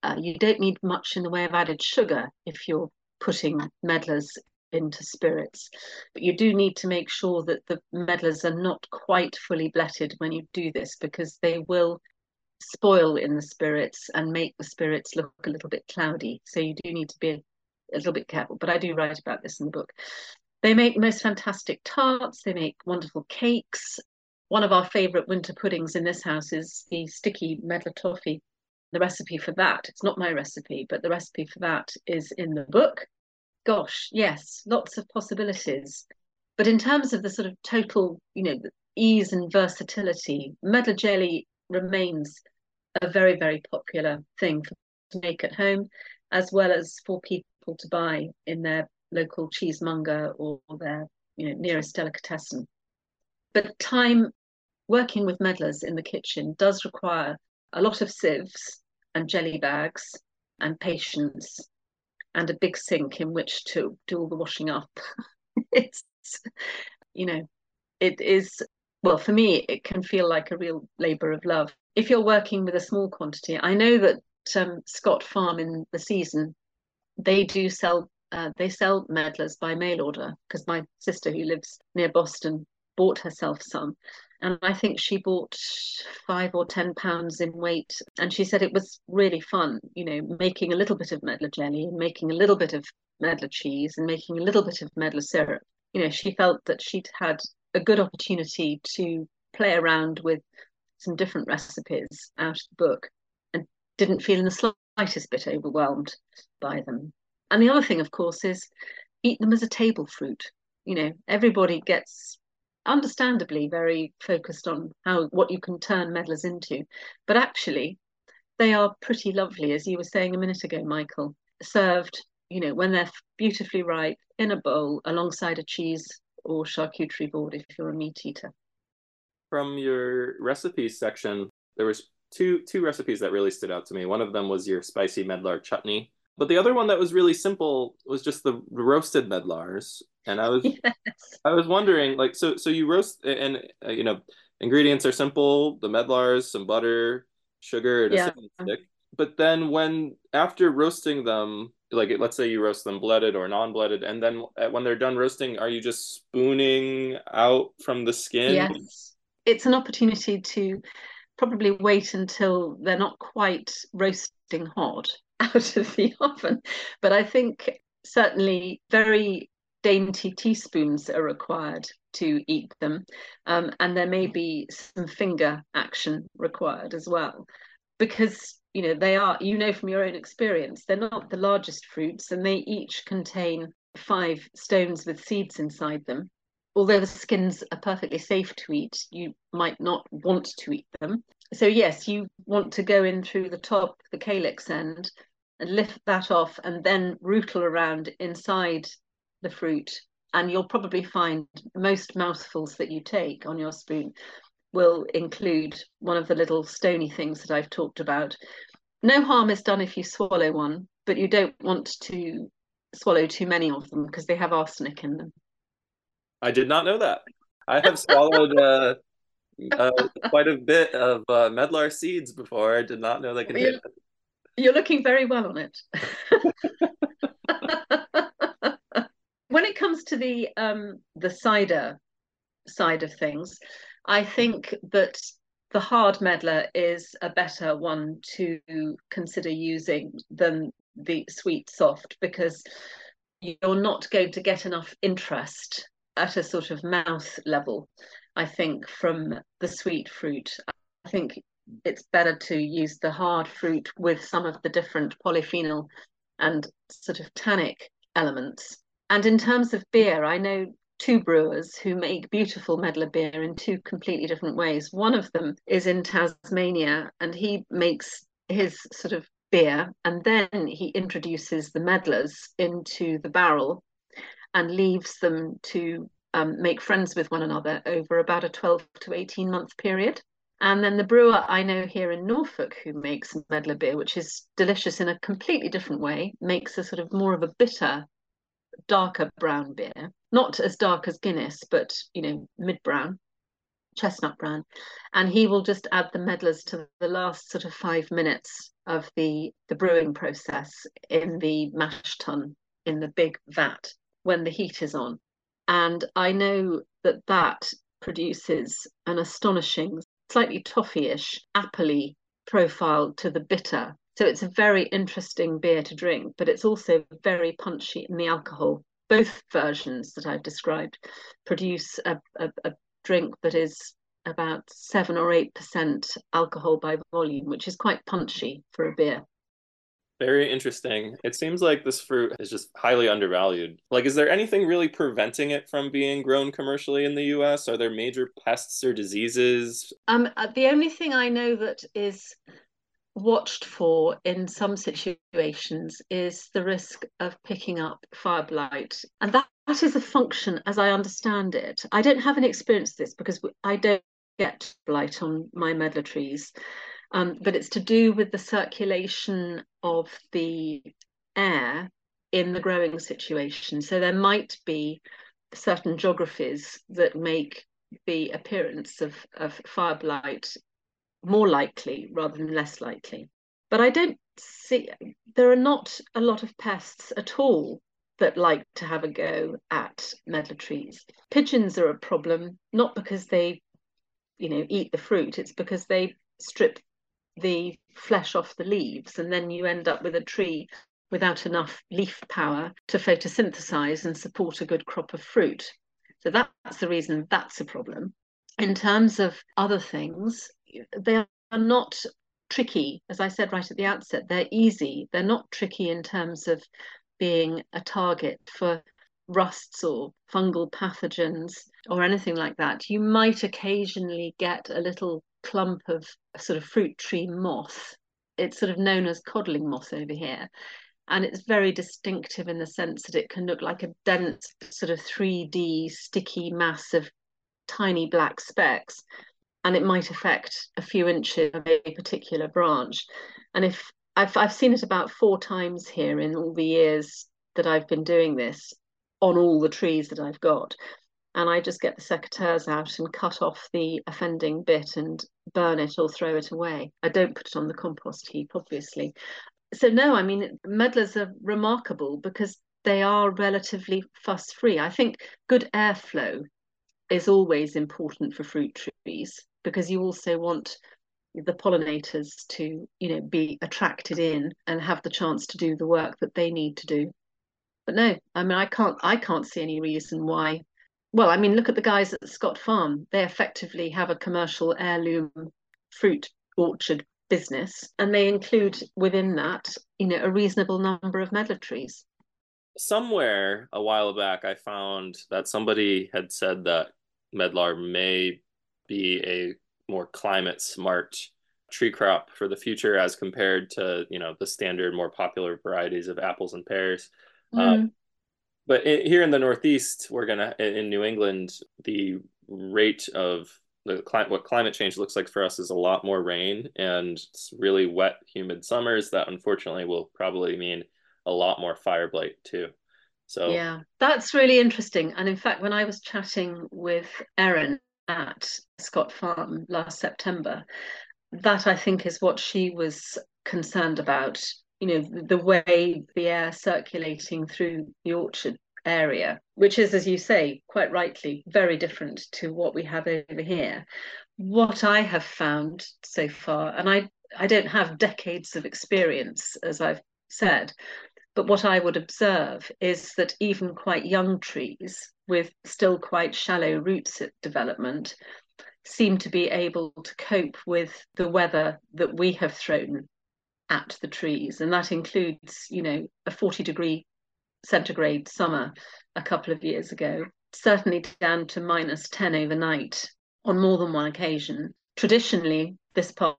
Uh, you don't need much in the way of added sugar if you're putting medlars into spirits. But you do need to make sure that the medlars are not quite fully bletted when you do this because they will spoil in the spirits and make the spirits look a little bit cloudy. So you do need to be a, little bit careful. But I do write about this in the book. They make most fantastic tarts. They make wonderful cakes. One of our favourite winter puddings in this house is the sticky medlar toffee. The recipe for that, it's not my recipe, but the recipe for that is in the book. Gosh, yes, lots of possibilities. But in terms of the sort of total, you know, ease and versatility, medlar jelly remains a very, very popular thing to make at home, as well as for people to buy in their local cheesemonger or their you know nearest delicatessen. But time working with medlars in the kitchen does require a lot of sieves and jelly bags and patience and a big sink in which to do all the washing up. <laughs> it's, you know, it is, well, for me, it can feel like a real labour of love. If you're working with a small quantity, I know that um, Scott Farm in the season, they do sell uh, they sell medlars by mail order because my sister who lives near Boston bought herself some and I think she bought five or ten pounds in weight. And she said it was really fun, you know, making a little bit of medlar jelly and making a little bit of medlar cheese and making a little bit of medlar syrup. You know, she felt that she'd had a good opportunity to play around with some different recipes out of the book and didn't feel in the slightest bit overwhelmed by them. And the other thing, of course, is eat them as a table fruit. You know, everybody gets understandably very focused on how what you can turn medlars into, but actually they are pretty lovely, as you were saying a minute ago, Michael. Served, you know, when they're beautifully ripe in a bowl alongside a cheese or charcuterie board if you're a meat eater. From your recipes section, there was two two recipes that really stood out to me. One of them was your spicy medlar chutney, but the other one that was really simple was just the roasted medlars. And I <laughs> was yes. I was wondering like so so you roast and uh, you know ingredients are simple, the medlars, some butter, sugar, and yeah. a stick. But then when after roasting them, like let's say you roast them blooded or non-blooded and then when they're done roasting are you just spooning out from the skin? Yes. It's an opportunity to probably wait until they're not quite roasting hot <laughs> out of the oven. But I think certainly very dainty teaspoons are required to eat them. Um, and there may be some finger action required as well. Because, you know, they are, you know from your own experience, they're not the largest fruits and they each contain five stones with seeds inside them. Although the skins are perfectly safe to eat, you might not want to eat them so yes, you want to go in through the top, the calyx end, and lift that off, and then rootle around inside the fruit. And you'll probably find most mouthfuls that you take on your spoon will include one of the little stony things that I've talked about. No harm is done if you swallow one, but you don't want to swallow too many of them because they have arsenic in them. I did not know that. I have swallowed uh, <laughs> uh, quite a bit of uh, medlar seeds before. I did not know they could you're, you're looking very well on it. <laughs> when it comes to the um, the cider side of things, I think that the hard medlar is a better one to consider using than the sweet soft because you're not going to get enough interest at a sort of mouth level I think, from the sweet fruit. I think it's better to use the hard fruit with some of the different polyphenol and sort of tannic elements. And in terms of beer, I know two brewers who make beautiful medlar beer in two completely different ways. One of them is in Tasmania and he makes his sort of beer and then he introduces the medlars into the barrel and leaves them to um, make friends with one another over about a 12 to 18 month period. And then the brewer I know here in Norfolk who makes medlar beer, which is delicious in a completely different way, makes a sort of more of a bitter, darker brown beer, not as dark as Guinness, but you know, mid brown, chestnut brown. And he will just add the medlars to the last sort of five minutes of the the brewing process in the mash tun in the big vat when the heat is on. And I know that that produces an astonishing, slightly toffee-ish, appley profile to the bitter. So it's a very interesting beer to drink, but it's also very punchy in the alcohol. Both versions that I've described produce a, a, a drink that is about seven or eight percent alcohol by volume, which is quite punchy for a beer. Very interesting. It seems like this fruit is just highly undervalued. Like, is there anything really preventing it from being grown commercially in the US? Are there major pests or diseases? Um, uh, the only thing I know that is watched for in some situations is the risk of picking up fire blight. And that, that is a function, as I understand it. I don't have an experience of this because I don't get blight on my medlar trees. Um, but it's to do with the circulation of the air in the growing situation. So there might be certain geographies that make the appearance of, of fire blight more likely rather than less likely. But I don't see, there are not a lot of pests at all that like to have a go at medlar trees. Pigeons are a problem, not because they, you know, eat the fruit, it's because they strip the flesh off the leaves and then you end up with a tree without enough leaf power to photosynthesize and support a good crop of fruit. So that's the reason that's a problem. In terms of other things, they are not tricky, as I said right at the outset, they're easy. They're not tricky in terms of being a target for rusts or fungal pathogens or anything like that. You might occasionally get a little clump of sort of fruit tree moth. It's sort of known as codling moth over here. And it's very distinctive in the sense that it can look like a dense, sort of 3D sticky mass of tiny black specks. And it might affect a few inches of a particular branch. And if I've I've seen it about four times here in all the years that I've been doing this on all the trees that I've got. And I just get the secateurs out and cut off the offending bit and burn it or throw it away. I don't put it on the compost heap, obviously. So no, I mean medlars are remarkable because they are relatively fuss free. I think good airflow is always important for fruit trees because you also want the pollinators to you know be attracted in and have the chance to do the work that they need to do. But no i mean i can't i can't see any reason why. Well i mean look at the guys at scott farm. They effectively have a commercial heirloom fruit orchard business and they include within that you know a reasonable number of medlar trees. Somewhere a while back i found that somebody had said that medlar may be a more climate smart tree crop for the future as compared to you know the standard more popular varieties of apples and pears. Mm. um, but in, here in the northeast we're gonna in new england the rate of the climate what climate change looks like for us is a lot more rain and really wet humid summers that unfortunately will probably mean a lot more fire blight too. So yeah that's really interesting. And in fact when i was chatting with erin at Scott Farm last September, that I think is what she was concerned about. You know, the way the air circulating through the orchard area, which is, as you say, quite rightly, very different to what we have over here. What I have found so far, and I, I don't have decades of experience, as I've said, but what I would observe is that even quite young trees with still quite shallow roots at development seem to be able to cope with the weather that we have thrown at the trees. And that includes, you know, a 40 degree centigrade summer a couple of years ago, certainly down to minus 10 overnight on more than one occasion. Traditionally, this part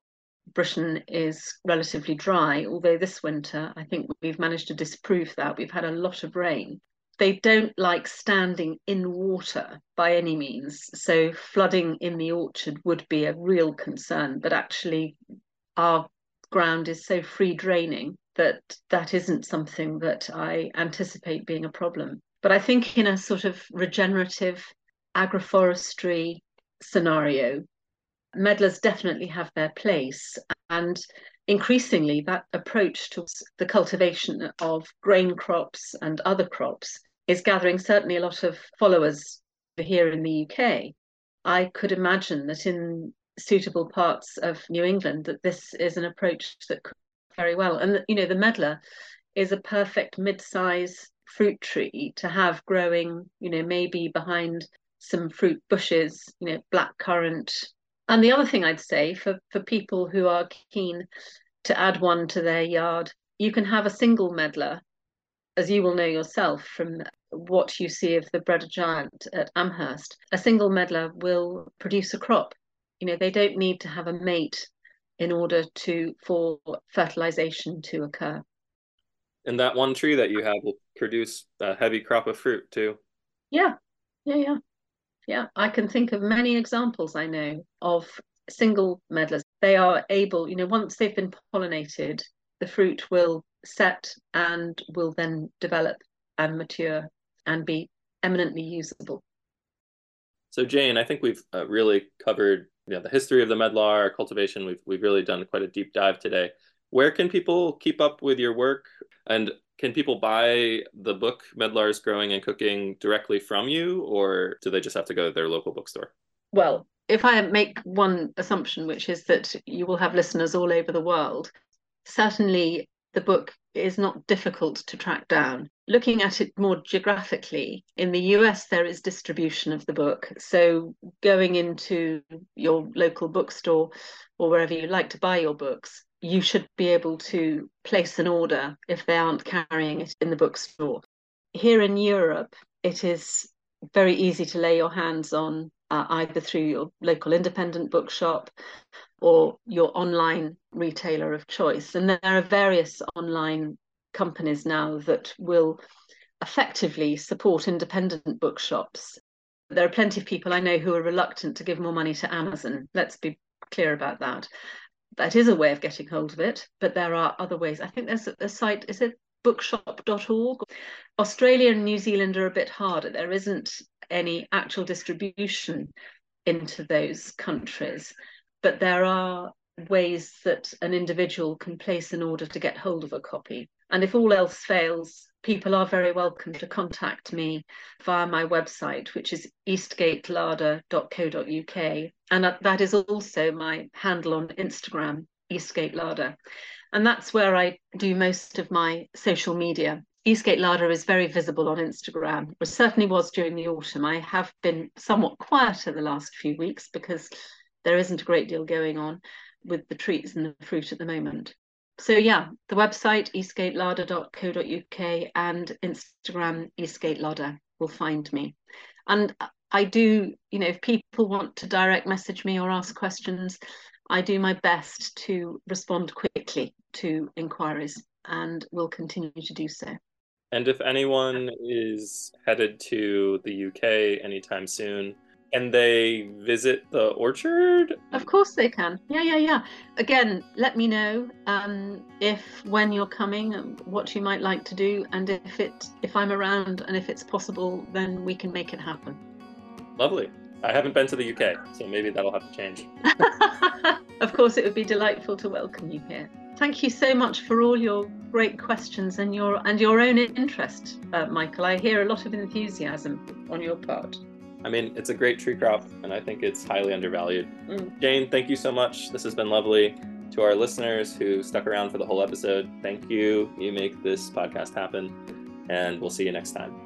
of Britain is relatively dry, although this winter I think we've managed to disprove that. We've had a lot of rain. They don't like standing in water by any means. So flooding in the orchard would be a real concern. But actually, our ground is so free draining that that isn't something that I anticipate being a problem. But I think in a sort of regenerative agroforestry scenario, medlars definitely have their place. And increasingly, that approach to the cultivation of grain crops and other crops is gathering certainly a lot of followers here in the UK. I could imagine that in suitable parts of New England that this is an approach that could very well. And you know, the medlar is a perfect mid-size fruit tree to have growing, you know, maybe behind some fruit bushes, you know, black currant, and the other thing I'd say for, for people who are keen to add one to their yard, you can have a single medlar, as you will know yourself from what you see of the Breda Giant at Amherst. A single medlar will produce a crop. You know, they don't need to have a mate in order to for fertilization to occur. And that one tree that you have will produce a heavy crop of fruit too. Yeah, yeah, yeah. Yeah, I can think of many examples I know of single medlars. They are able, you know, once they've been pollinated, the fruit will set and will then develop and mature and be eminently usable. So Jane, I think we've uh, really covered you know, the history of the medlar cultivation. We've we've really done quite a deep dive today. Where can people keep up with your work? And can people buy the book Medlars Growing and Cooking directly from you, or do they just have to go to their local bookstore? Well, if I make one assumption, which is that you will have listeners all over the world, certainly the book is not difficult to track down. Looking at it more geographically, in the US, there is distribution of the book. So going into your local bookstore or wherever you like to buy your books, you should be able to place an order if they aren't carrying it in the bookstore. Here in Europe, it is very easy to lay your hands on uh, either through your local independent bookshop or your online retailer of choice. And there are various online companies now that will effectively support independent bookshops. There are plenty of people I know who are reluctant to give more money to Amazon. Let's be clear about that that is a way of getting hold of it, but there are other ways. I think there's a, a site, is it bookshop.org? Australia and New Zealand are a bit harder. There isn't any actual distribution into those countries, but there are ways that an individual can place an order to get hold of a copy. And if all else fails, people are very welcome to contact me via my website, which is eastgatelarder.co.uk. And that is also my handle on Instagram, Eastgate Larder. And that's where I do most of my social media. Eastgate Larder is very visible on Instagram, which certainly was during the autumn. I have been somewhat quieter the last few weeks because there isn't a great deal going on with the treats and the fruit at the moment so yeah, the website eastgatelarder.co.uk and Instagram eastgatelarder will find me. And I do, you know, if people want to direct message me or ask questions, I do my best to respond quickly to inquiries and will continue to do so. And if anyone is headed to the UK anytime soon, can they visit the orchard? Of course they can. Yeah, yeah, yeah. Again, let me know um, if when you're coming, what you might like to do, and if it if I'm around and if it's possible, then we can make it happen. Lovely. I haven't been to the UK, so maybe that'll have to change. <laughs> of course, it would be delightful to welcome you here. Thank you so much for all your great questions and your and your own interest, uh, Michael. I hear a lot of enthusiasm on your part. I mean, it's a great tree crop, and I think it's highly undervalued. Mm. Jane, thank you so much. This has been lovely. To our listeners who stuck around for the whole episode, thank you. You make this podcast happen, and we'll see you next time.